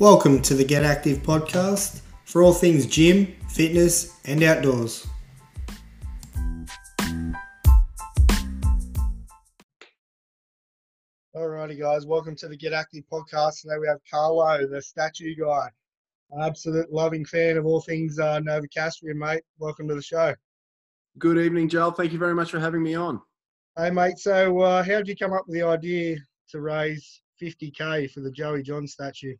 Welcome to the Get Active podcast for all things gym, fitness, and outdoors. Alrighty, guys, welcome to the Get Active podcast. Today we have Carlo, the statue guy, absolute loving fan of all things uh, Novocastrian, mate. Welcome to the show. Good evening, Joel. Thank you very much for having me on. Hey, mate. So, uh, how did you come up with the idea to raise 50k for the Joey John statue?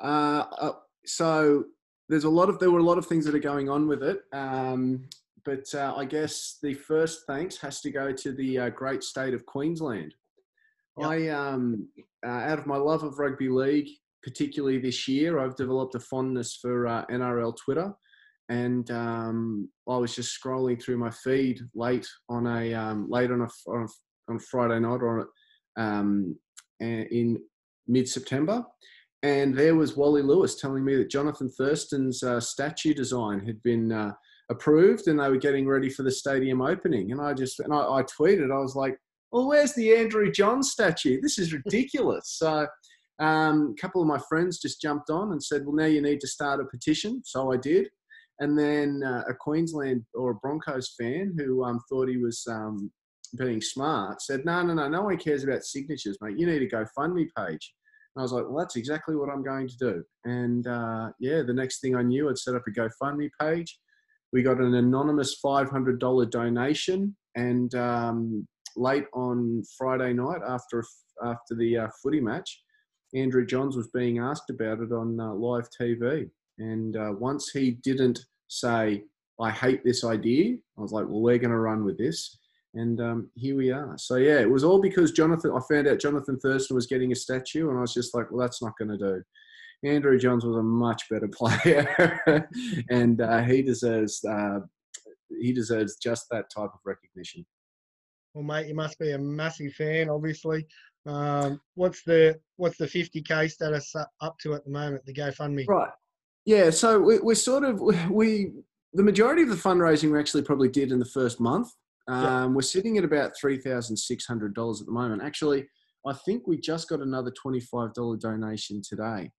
Uh, uh, so there's a lot of there were a lot of things that are going on with it, um, but uh, I guess the first thanks has to go to the uh, great state of Queensland. Yep. I, um, uh, out of my love of rugby league, particularly this year, I've developed a fondness for uh, NRL Twitter, and um, I was just scrolling through my feed late on a um, late on a on, a, on Friday night or um, in mid September, and there was Wally Lewis telling me that Jonathan Thurston's uh, statue design had been uh, approved and they were getting ready for the stadium opening. And I just, and I, I, tweeted, I was like, well, where's the Andrew John statue? This is ridiculous. so um, a couple of my friends just jumped on and said, well, now you need to start a petition. So I did. And then uh, a Queensland or a Broncos fan who um, thought he was um, being smart said, no, no, no, no one cares about signatures, mate. You need a GoFundMe page. I was like, well, that's exactly what I'm going to do. And uh, yeah, the next thing I knew, I'd set up a GoFundMe page. We got an anonymous $500 donation. And um, late on Friday night, after after the uh, footy match, Andrew Johns was being asked about it on uh, live TV. And uh, once he didn't say, I hate this idea, I was like, well, we're going to run with this and um, here we are. So yeah, it was all because Jonathan. I found out Jonathan Thurston was getting a statue, and I was just like, well, that's not going to do. Andrew Johns was a much better player, and uh, he deserves uh, he deserves just that type of recognition. Well, mate, you must be a massive fan, obviously. Um, what's the what's the 50k status up to at the moment? The GoFundMe. Right. Yeah. So we, we're sort of we the majority of the fundraising we actually probably did in the first month. Um, We're sitting at about three thousand six hundred dollars at the moment. Actually, I think we just got another twenty-five dollar donation today.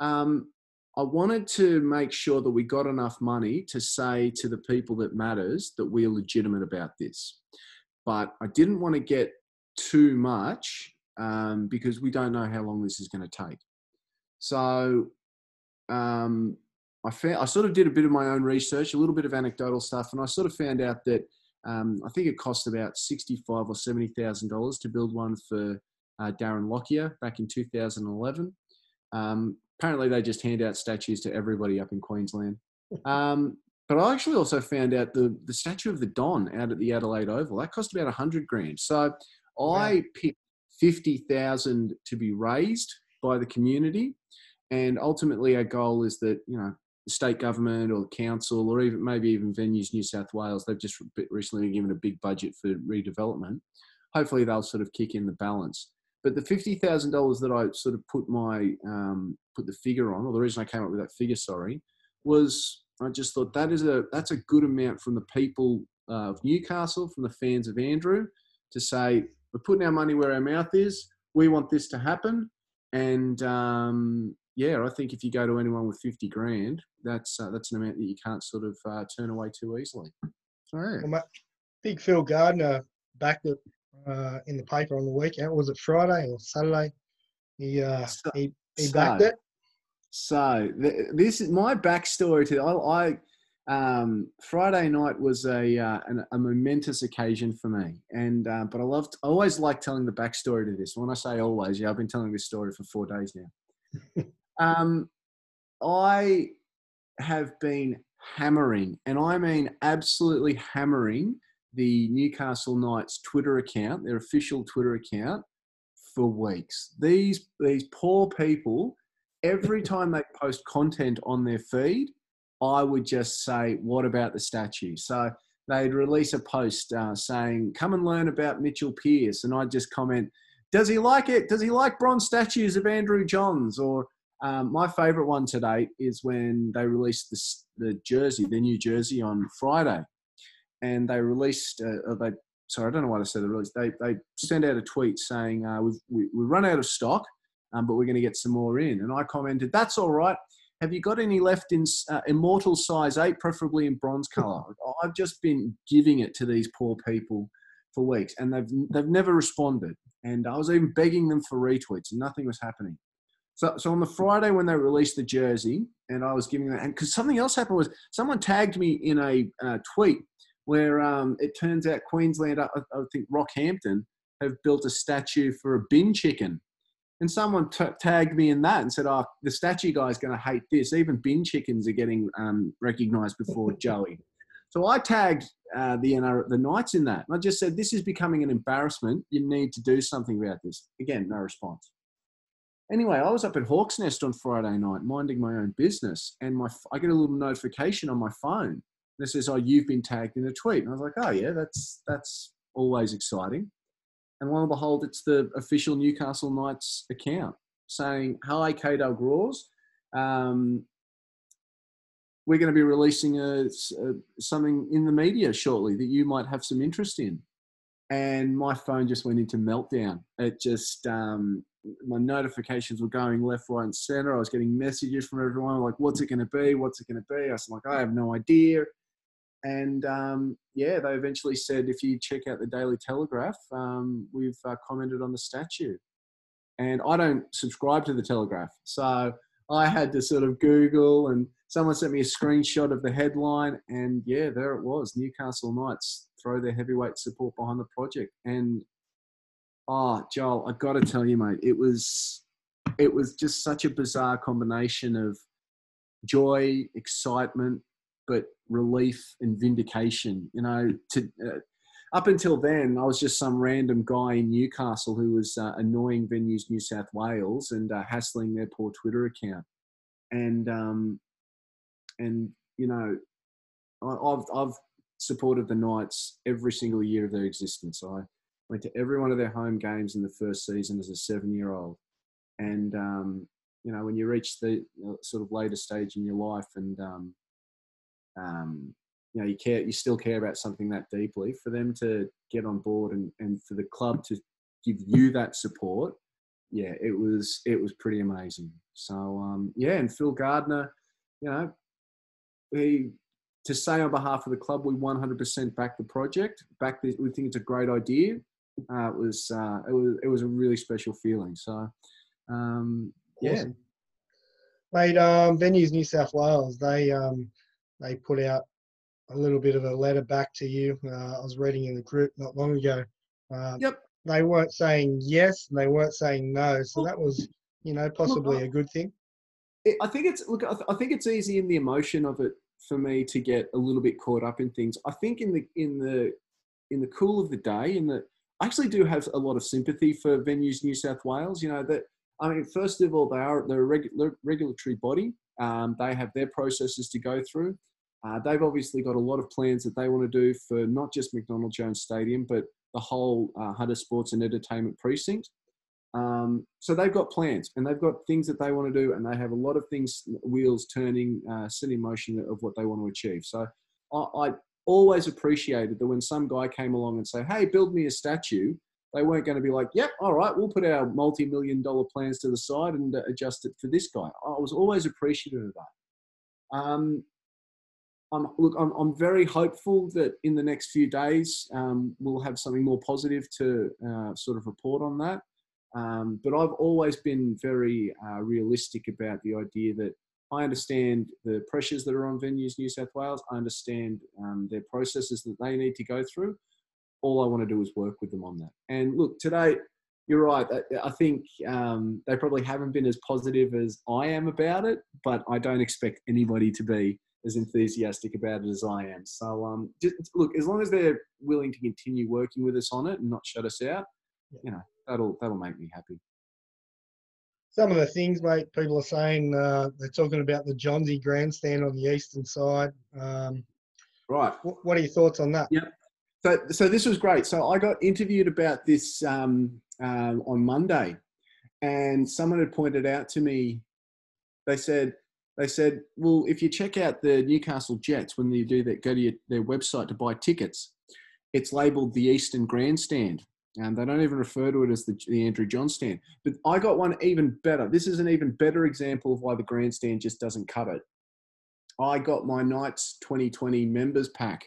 Um, I wanted to make sure that we got enough money to say to the people that matters that we are legitimate about this, but I didn't want to get too much um, because we don't know how long this is going to take. So um, I found, I sort of did a bit of my own research, a little bit of anecdotal stuff, and I sort of found out that um, I think it cost about sixty-five or seventy thousand dollars to build one for uh, Darren Lockyer back in 2011. Um, apparently, they just hand out statues to everybody up in Queensland. Um, but I actually also found out the the statue of the Don out at the Adelaide Oval that cost about a hundred grand. So I picked fifty thousand to be raised by the community, and ultimately our goal is that you know the state government or the council or even maybe even venues New South Wales, they've just recently been given a big budget for redevelopment. Hopefully they'll sort of kick in the balance. But the fifty thousand dollars that I sort of put my um, put the figure on, or the reason I came up with that figure, sorry, was I just thought that is a that's a good amount from the people uh, of Newcastle, from the fans of Andrew, to say we're putting our money where our mouth is. We want this to happen, and um, yeah, I think if you go to anyone with fifty grand, that's uh, that's an amount that you can't sort of uh, turn away too easily. Well, big Phil Gardner backed it uh, in the paper on the weekend. Was it Friday or Saturday? He uh, so, he, he backed so, it. So th- this is my backstory to I. I um, Friday night was a, uh, an, a momentous occasion for me, and uh, but I loved. I always like telling the backstory to this. When I say always, yeah, I've been telling this story for four days now. Um, I have been hammering, and I mean absolutely hammering, the Newcastle Knights Twitter account, their official Twitter account, for weeks. These these poor people, every time they post content on their feed, I would just say, "What about the statue?" So they'd release a post uh, saying, "Come and learn about Mitchell Pearce," and I'd just comment, "Does he like it? Does he like bronze statues of Andrew Johns?" Or um, my favourite one to date is when they released the, the jersey, the new jersey on Friday, and they released. Uh, they sorry, I don't know why they said they released. They they sent out a tweet saying uh, we've we, we run out of stock. um, but we're going to get some more in. And I commented, that's all right. Have you got any left in uh, immortal size eight, preferably in bronze color? I've just been giving it to these poor people for weeks, and they've they've never responded. And I was even begging them for retweets, and nothing was happening. So, so on the Friday when they released the jersey, and I was giving that, and because something else happened was someone tagged me in a uh, tweet where um, it turns out Queensland, I, I, think Rockhampton, have built a statue for a bin chicken. And someone t- tagged me in that and said, "Oh, the statue guy's going to hate this. Even bin chickens are getting um, recognised before Joey." So I tagged uh, the NR, the Knights in that. And I just said, "This is becoming an embarrassment. You need to do something about this." Again, no response. Anyway, I was up at Hawks Nest on Friday night, minding my own business, and my I get a little notification on my phone that says, "Oh, you've been tagged in a tweet." And I was like, "Oh yeah, that's that's always exciting." And lo and behold, it's the official Newcastle Knights account saying, "Hi, Cadel Groars. Um, we're going to be releasing a, a, something in the media shortly that you might have some interest in." And my phone just went into meltdown. It just um, my notifications were going left, right, and center. I was getting messages from everyone like, "What's it going to be? What's it going to be?" I was like, "I have no idea." And um, yeah, they eventually said, if you check out the Daily Telegraph, um, we've uh, commented on the statue. And I don't subscribe to the Telegraph, so I had to sort of Google, and someone sent me a screenshot of the headline, and yeah, there it was: Newcastle Knights throw their heavyweight support behind the project, and Oh, Joel, I've got to tell you, mate, it was it was just such a bizarre combination of joy, excitement, but relief and vindication. You know, to uh, up until then, I was just some random guy in Newcastle who was uh, annoying venues New South Wales and uh, hassling their poor Twitter account, and um, and you know, I've I've supported the Knights every single year of their existence. I went to every one of their home games in the first season as a seven-year-old, and um, you know when you reach the sort of later stage in your life, and um, um, you know you care, you still care about something that deeply. For them to get on board and, and for the club to give you that support, yeah, it was it was pretty amazing. So um, yeah, and Phil Gardner, you know, he to say on behalf of the club, we 100% back the project. Back, the, we think it's a great idea uh, it was uh, it was it was a really special feeling. So um, yeah, awesome. mate. Um, Venues New South Wales they um, they put out a little bit of a letter back to you. Uh, I was reading in the group not long ago. Um, yep. They weren't saying yes and they weren't saying no, so that was you know possibly a good thing. I think it's look. I think it's easy in the emotion of it for me to get a little bit caught up in things. I think in the in the in the cool of the day, in the I actually do have a lot of sympathy for venues New South Wales. You know that I mean, first of all, they are they're a regular, regulatory body. Um, they have their processes to go through. Uh, they've obviously got a lot of plans that they want to do for not just McDonald Jones Stadium, but the whole uh, Hunter Sports and Entertainment Precinct. Um, so they've got plans and they've got things that they want to do, and they have a lot of things, wheels turning, uh, set in motion of what they want to achieve. So I, I, always appreciated that when some guy came along and say, "Hey, build me a statue," they weren't going to be like, "Yep, all right, we'll put our multi-million dollar plans to the side and uh, adjust it for this guy." I was always appreciative of that. Um, I'm, look, I'm, I'm, very hopeful that in the next few days um, we'll have something more positive to uh, sort of report on that. Um, but I've always been very uh, realistic about the idea that I understand the pressures that are on venues New South Wales. I understand um, their processes that they need to go through. All I want to do is work with them on that. And look, today, you're right. I think um, they probably haven't been as positive as I am about it, but I don't expect anybody to be as enthusiastic about it as I am. So, um, just, look, as long as they're willing to continue working with us on it and not shut us out, you know, that'll that'll make me happy some of the things, mate, people are saying uh, they're talking about the Johnsy grandstand on the eastern side. Um, right. W- what are your thoughts on that? Yeah. So, so this was great. So I got interviewed about this um, uh, on Monday, and someone had pointed out to me. They said, they said, well, if you check out the Newcastle Jets when you do that, go to your, their website to buy tickets. It's labelled the Eastern Grandstand. Um, they don't even refer to it as the, the Andrew John stand. But I got one even better. This is an even better example of why the grandstand just doesn't cut it. I got my Knights 2020 members pack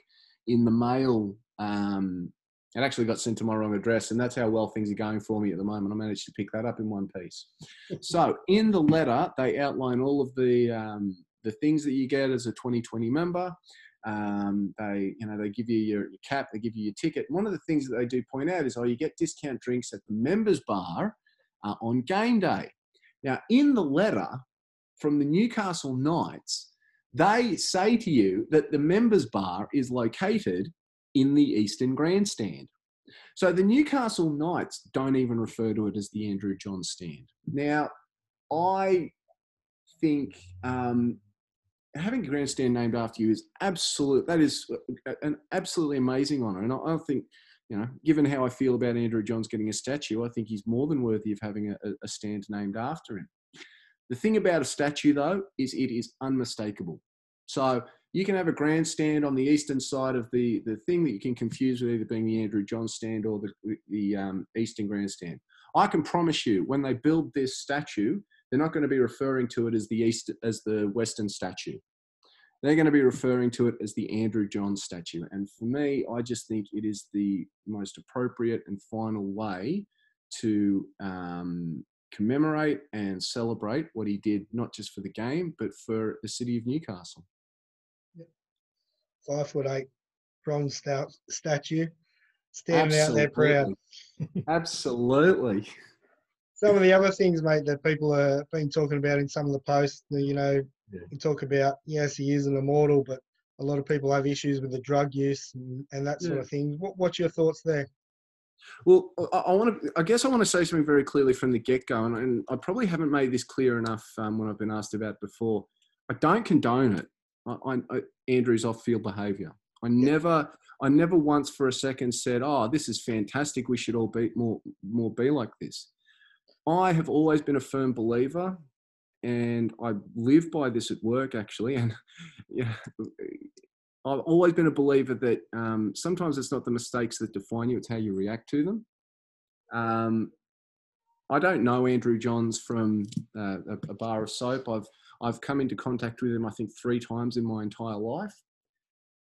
in the mail. Um, it actually got sent to my wrong address, and that's how well things are going for me at the moment. I managed to pick that up in one piece. so, in the letter, they outline all of the um, the things that you get as a 2020 member. Um, they, you know, they give you your, your, cap, they give you your ticket. One of the things that they do point out is, oh, you get discount drinks at the members bar uh, on game day. Now, in the letter from the Newcastle Knights, they say to you that the members bar is located in the Eastern Grandstand. So the Newcastle Knights don't even refer to it as the Andrew John stand. Now, I think um, having a grandstand named after you is absolute. That is an absolutely amazing honour, and I, I think you know, given how I feel about Andrew Johns getting a statue, I think he's more than worthy of having a, a stand named after him. The thing about a statue, though, is it is unmistakable. So you can have a grandstand on the eastern side of the, the thing that you can confuse with either being the Andrew John stand or the, the um, eastern grandstand. I can promise you, when they build this statue, they're not going to be referring to it as the east as the western statue. They're going to be referring to it as the Andrew John statue. And for me, I just think it is the most appropriate and final way to um, commemorate and celebrate what he did, not just for the game, but for the city of Newcastle. Yep. Five foot eight bronze statue standing Absolutely. out there proud. Absolutely some of the other things, mate, that people have been talking about in some of the posts, you know, yeah. you talk about, yes, he is an immortal, but a lot of people have issues with the drug use and, and that sort yeah. of thing. What, what's your thoughts there? Well, I, I, want to. I guess I want to say something very clearly from the get-go, and, and I probably haven't made this clear enough um, when I've been asked about before. I don't condone it. I, I, Andrew's off-field behaviour. I yeah. never, I never once for a second said, "Oh, this is fantastic. We should all be more, more be like this." I have always been a firm believer, and I live by this at work actually. And yeah, I've always been a believer that um, sometimes it's not the mistakes that define you; it's how you react to them. Um, I don't know Andrew Johns from uh, a, a, bar of soap. I've I've come into contact with him, I think, three times in my entire life.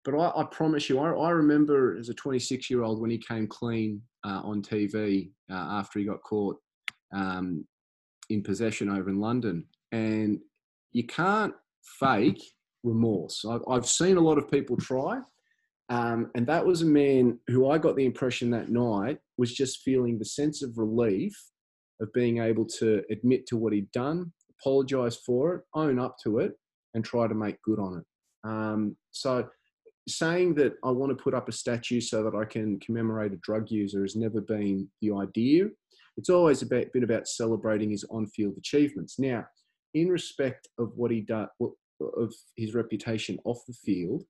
But I, I promise you, I, I, remember as a 26 year old when he came clean uh, on TV uh, after he got caught um, in possession over in London. And you can't fake remorse. I've, I've seen a lot of people try. Um, and that was a man who I got the impression that night was just feeling the sense of relief of being able to admit to what he'd done, apologize for it, own up to it, and try to make good on it. Um, so, saying that I want to put up a statue so that I can commemorate a drug user has never been the idea. It's always about, been about celebrating his on-field achievements. Now, in respect of what he done, of his reputation off the field,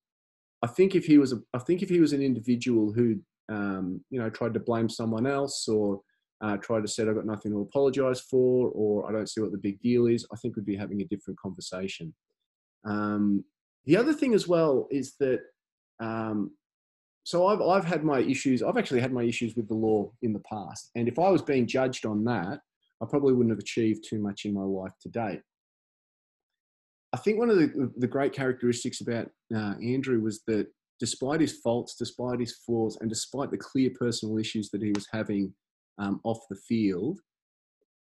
I think if he was a, I think if he was an individual who, um, you know, tried to blame someone else or uh, tried to say I've got nothing to apologise for, or I don't see what the big deal is, I think we'd be having a different conversation. Um, the other thing as well is that um, so I've, I've had my issues. I've actually had my issues with the law in the past. And if I was being judged on that, I probably wouldn't have achieved too much in my life to date. I think one of the, the great characteristics about uh, Andrew was that despite his faults, despite his flaws, and despite the clear personal issues that he was having um, off the field,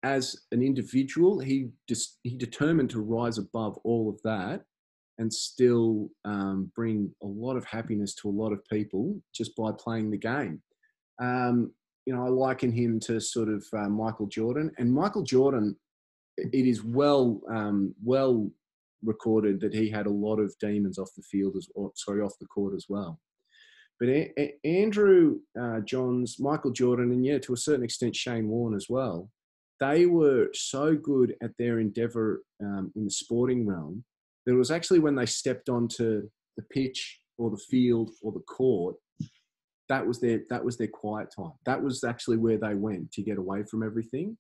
as an individual, he just he determined to rise above all of that and still um, bring a lot of happiness to a lot of people just by playing the game. Um, you know, I liken him to sort of uh, Michael Jordan, and Michael Jordan, it is well um, well recorded that he had a lot of demons off the field as or, sorry off the court as well. But a- a- Andrew uh, Johns, Michael Jordan, and yeah, to a certain extent Shane Warne as well. They were so good at their endeavour um, in the sporting realm it was actually when they stepped onto the pitch or the field or the court that was their that was their quiet time. That was actually where they went to get away from everything.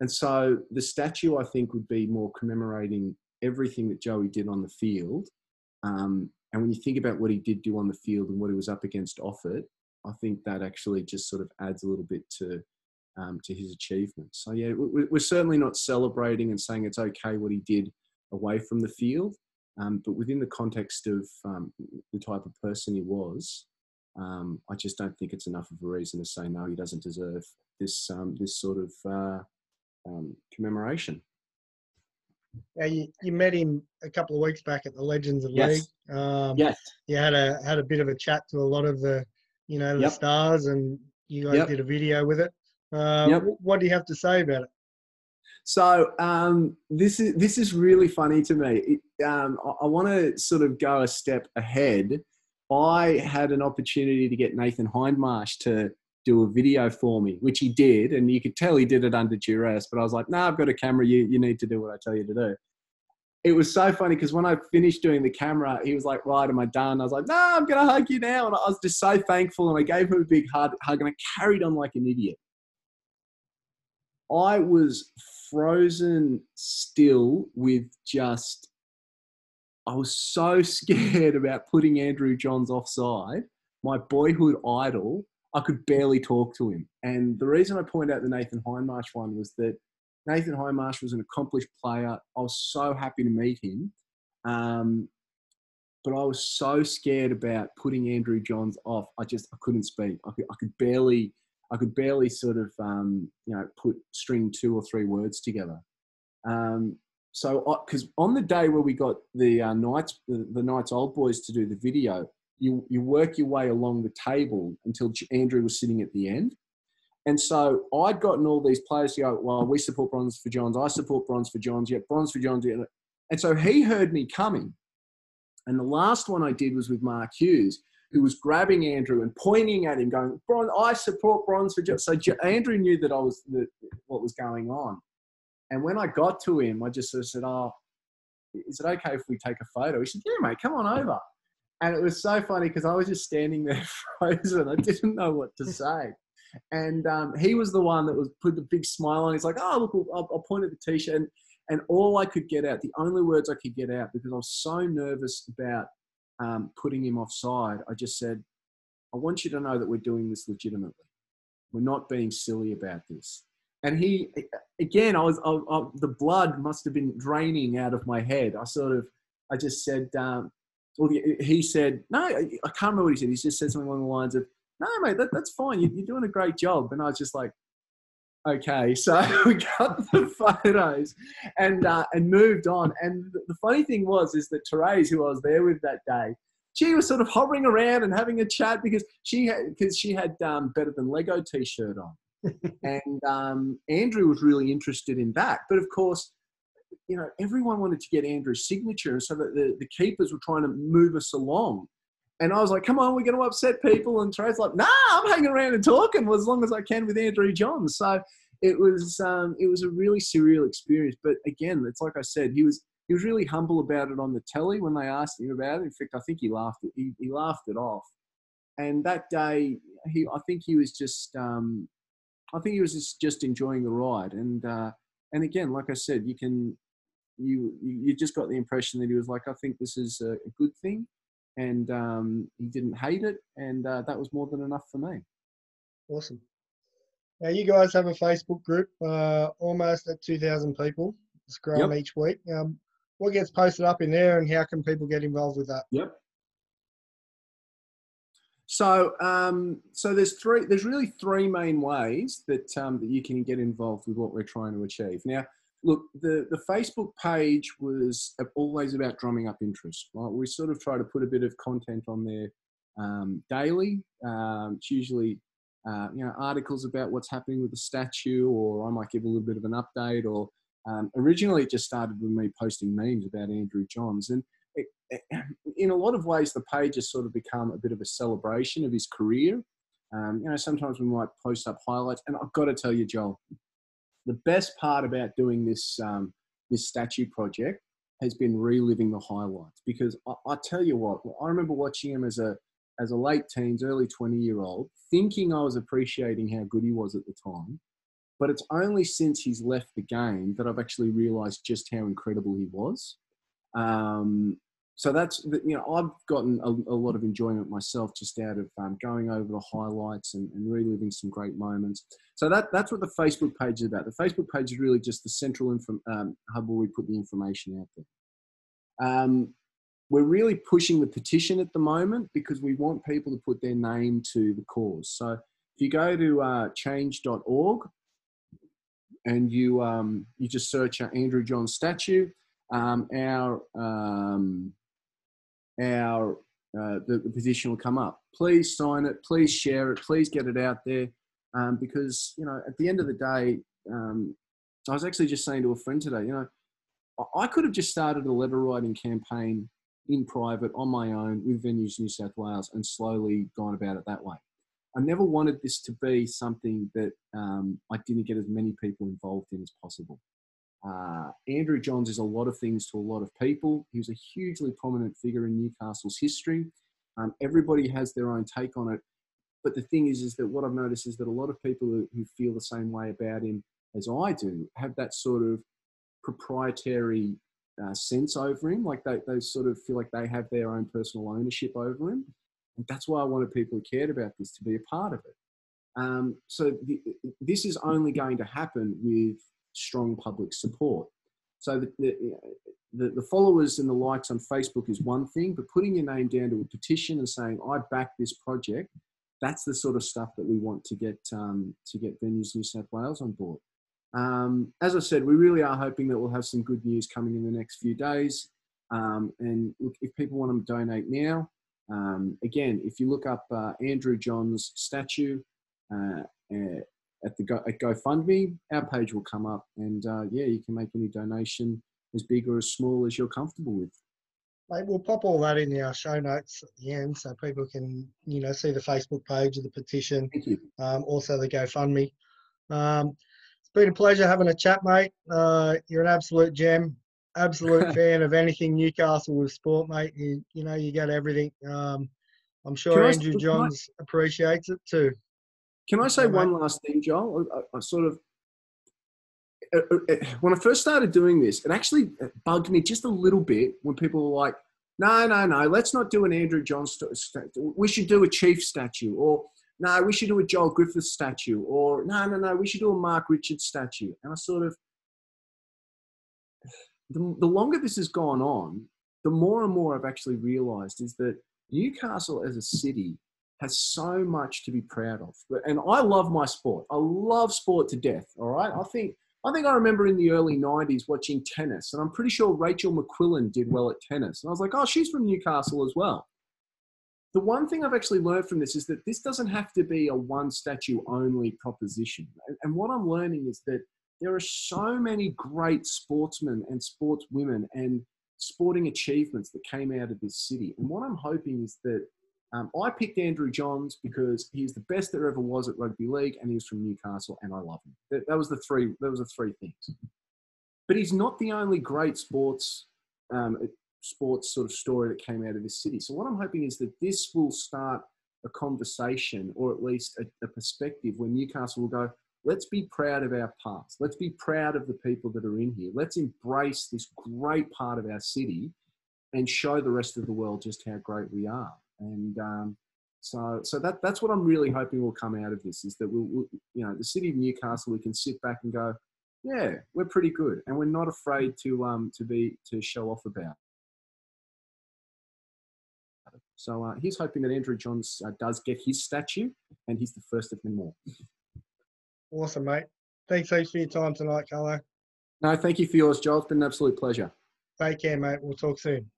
And so the statue i think would be more commemorating everything that joey did on the field. Um, and when you think about what he did do on the field and what he was up against off it I think that actually just sort of adds a little bit to um, to his achievements. So yeah, we're certainly not celebrating and saying it's okay what he did away from the field, um, but within the context of um, the type of person he was, um, I just don't think it's enough of a reason to say no, he doesn't deserve this um, this sort of uh, um, commemoration. Yeah, you, you met him a couple of weeks back at the Legends of yes. League. Um, yes. You had a had a bit of a chat to a lot of the, you know, the yep. stars, and you guys yep. did a video with it. Uh, yep. What do you have to say about it? So um, this is this is really funny to me. It, um, I, I want to sort of go a step ahead. I had an opportunity to get Nathan Hindmarsh to do a video for me, which he did, and you could tell he did it under duress. But I was like, "No, nah, I've got a camera. You you need to do what I tell you to do." It was so funny because when I finished doing the camera, he was like, "Right, am I done?" I was like, "No, nah, I'm gonna hug you now," and I was just so thankful, and I gave him a big hug, hug and I carried on like an idiot. I was frozen still with just. I was so scared about putting Andrew Johns offside, my boyhood idol, I could barely talk to him. And the reason I point out the Nathan Hindmarsh one was that Nathan Hindmarsh was an accomplished player. I was so happy to meet him. Um, but I was so scared about putting Andrew Johns off. I just I couldn't speak. I could, I could barely I could barely sort of um, you know put string two or three words together. Um, so because on the day where we got the uh, Knights the, the Knights old boys to do the video, you, you work your way along the table until Andrew was sitting at the end. And so I'd gotten all these players to go, well, we support bronze for Johns. I support bronze for Johns. Yeah, bronze for Johns. And so he heard me coming. And the last one I did was with Mark Hughes, who was grabbing Andrew and pointing at him, going, bronze, I support bronze for Johns. So Andrew knew that I was the, what was going on. And when I got to him, I just sort of said, oh, is it okay if we take a photo? He said, yeah, mate, come on over. And it was so funny because I was just standing there frozen. I didn't know what to say. And um, he was the one that was put the big smile on. He's like, "Oh, look, I'll, I'll point at the t-shirt." And, and all I could get out, the only words I could get out, because I was so nervous about um, putting him offside, I just said, "I want you to know that we're doing this legitimately. We're not being silly about this." And he, again, I was, I, I, the blood must have been draining out of my head. I sort of, I just said, um, well, he said, no, I can't remember what he said. He just said something along the lines of, no, mate, that, that's fine. You, are doing a great job. And I was just like, okay. So we got the photos and, uh, and moved on. And the funny thing was, is that Therese, who I was there with that day, she was sort of hovering around and having a chat because she had, because she had um, better than Lego t-shirt on. And um, Andrew was really interested in that. But of course, you know, everyone wanted to get Andrew's signature, so that the, the keepers were trying to move us along. And I was like, come on, we're going to upset people. And Trey's like, nah, I'm hanging around and talking as long as I can with Andrew Johns. So it was, um, it was a really surreal experience. But again, it's like I said, he was, he was really humble about it on the telly when they asked him about it. In fact, I think he laughed it, he, he laughed it off. And that day, he, I think he was just, um, I think he was just, enjoying the ride. And, uh, and again, like I said, you can, you you just got the impression that he was like, I think this is a, a good thing, and um, he didn't hate it, and uh, that was more than enough for me. Awesome. Now you guys have a Facebook group, uh, almost at two thousand people. It's growing yep. each week. Um, what gets posted up in there, and how can people get involved with that? Yep. So, um, so there's three. There's really three main ways that um, that you can get involved with what we're trying to achieve. Now, look, the, the Facebook page was always about drumming up interest. Right? We sort of try to put a bit of content on there um, daily. Um, it's usually uh, you know articles about what's happening with the statue, or I might give a little bit of an update. Or um, originally, it just started with me posting memes about Andrew Johns, and in a lot of ways, the page has sort of become a bit of a celebration of his career. Um, you know, sometimes we might post up highlights, and I've got to tell you, Joel, the best part about doing this um, this statue project has been reliving the highlights because I, I, tell you what, I remember watching him as a as a late teens, early twenty year old, thinking I was appreciating how good he was at the time. But it's only since he's left the game that I've actually realised just how incredible he was. Um, so that's you know I've gotten a, a, lot of enjoyment myself just out of um, going over the highlights and, and, reliving some great moments. So that that's what the Facebook page is about. The Facebook page is really just the central info, um, hub where we put the information out there. Um, we're really pushing the petition at the moment because we want people to put their name to the cause. So if you go to uh, change.org and you um, you just search Andrew John statue, um, our um, our uh, the, the, petition will come up. Please sign it. Please share it. Please get it out there, um, because you know at the end of the day, um, I was actually just saying to a friend today, you know, I could have just started a letter writing campaign in private on my own with Venues New South Wales and slowly gone about it that way. I never wanted this to be something that um, I didn't get as many people involved in as possible. Uh, Andrew Johns is a lot of things to a lot of people. He was a hugely prominent figure in Newcastle's history. Um, everybody has their own take on it. But the thing is, is that what I've noticed is that a lot of people who, who feel the same way about him as I do have that sort of proprietary uh, sense over him. Like they, they sort of feel like they have their own personal ownership over him. And that's why I wanted people who cared about this to be a part of it. Um, so the, this is only going to happen with strong public support. So the, the, the, followers and the likes on Facebook is one thing, but putting your name down to a petition and saying, I back this project, that's the sort of stuff that we want to get, um, to get Venues New South Wales on board. Um, as I said, we really are hoping that we'll have some good news coming in the next few days. Um, and if people want to donate now, um, again, if you look up uh, Andrew Johns' statue, uh at the Go, at GoFundMe, our page will come up, and uh, yeah, you can make any donation as big or as small as you're comfortable with. Mate, we'll pop all that in our show notes at the end, so people can you know see the Facebook page of the petition. Thank you. Um, also the GoFundMe. Um, it's been a pleasure having a chat, mate. Uh, you're an absolute gem. Absolute fan of anything Newcastle with sport, mate. You, you know you get everything. Um, I'm sure Andrew Johns appreciates it too. Can I say one last thing, Joel? I, I sort of uh, uh, uh, when I first started doing this, it actually bugged me just a little bit when people were like, "No, no, no, let's not do an Andrew Johns statue. We should do a Chief statue, or no, we should do a Joel Griffith statue, or no, no, no, we should do a Mark Richards statue." And I sort of, the, the longer this has gone on, the more and more I've actually realised is that Newcastle as a city has so much to be proud of. And I love my sport. I love sport to death. All right. I think I think I remember in the early 90s watching tennis, and I'm pretty sure Rachel McQuillan did well at tennis. And I was like, oh, she's from Newcastle as well. The one thing I've actually learned from this is that this doesn't have to be a one statue only proposition. And what I'm learning is that there are so many great sportsmen and sportswomen and sporting achievements that came out of this city. And what I'm hoping is that um, I picked Andrew Johns because he's the best there ever was at rugby league, and he's from Newcastle, and I love him. That, that was the three. That was the three things. But he's not the only great sports um, sports sort of story that came out of this city. So what I'm hoping is that this will start a conversation, or at least a, a perspective, where Newcastle will go. Let's be proud of our past. Let's be proud of the people that are in here. Let's embrace this great part of our city and show the rest of the world just how great we are. And um, so, so that that's what I'm really hoping will come out of this is that we'll, we'll, you know, the city of Newcastle, we can sit back and go, yeah, we're pretty good, and we're not afraid to um to be to show off about. So uh, he's hoping that Andrew Johns uh, does get his statue, and he's the first of many more. Awesome, mate. Thanks heaps for your time tonight, Carlo. No, thank you for yours, Joel. It's been an absolute pleasure. Take care, mate. We'll talk soon.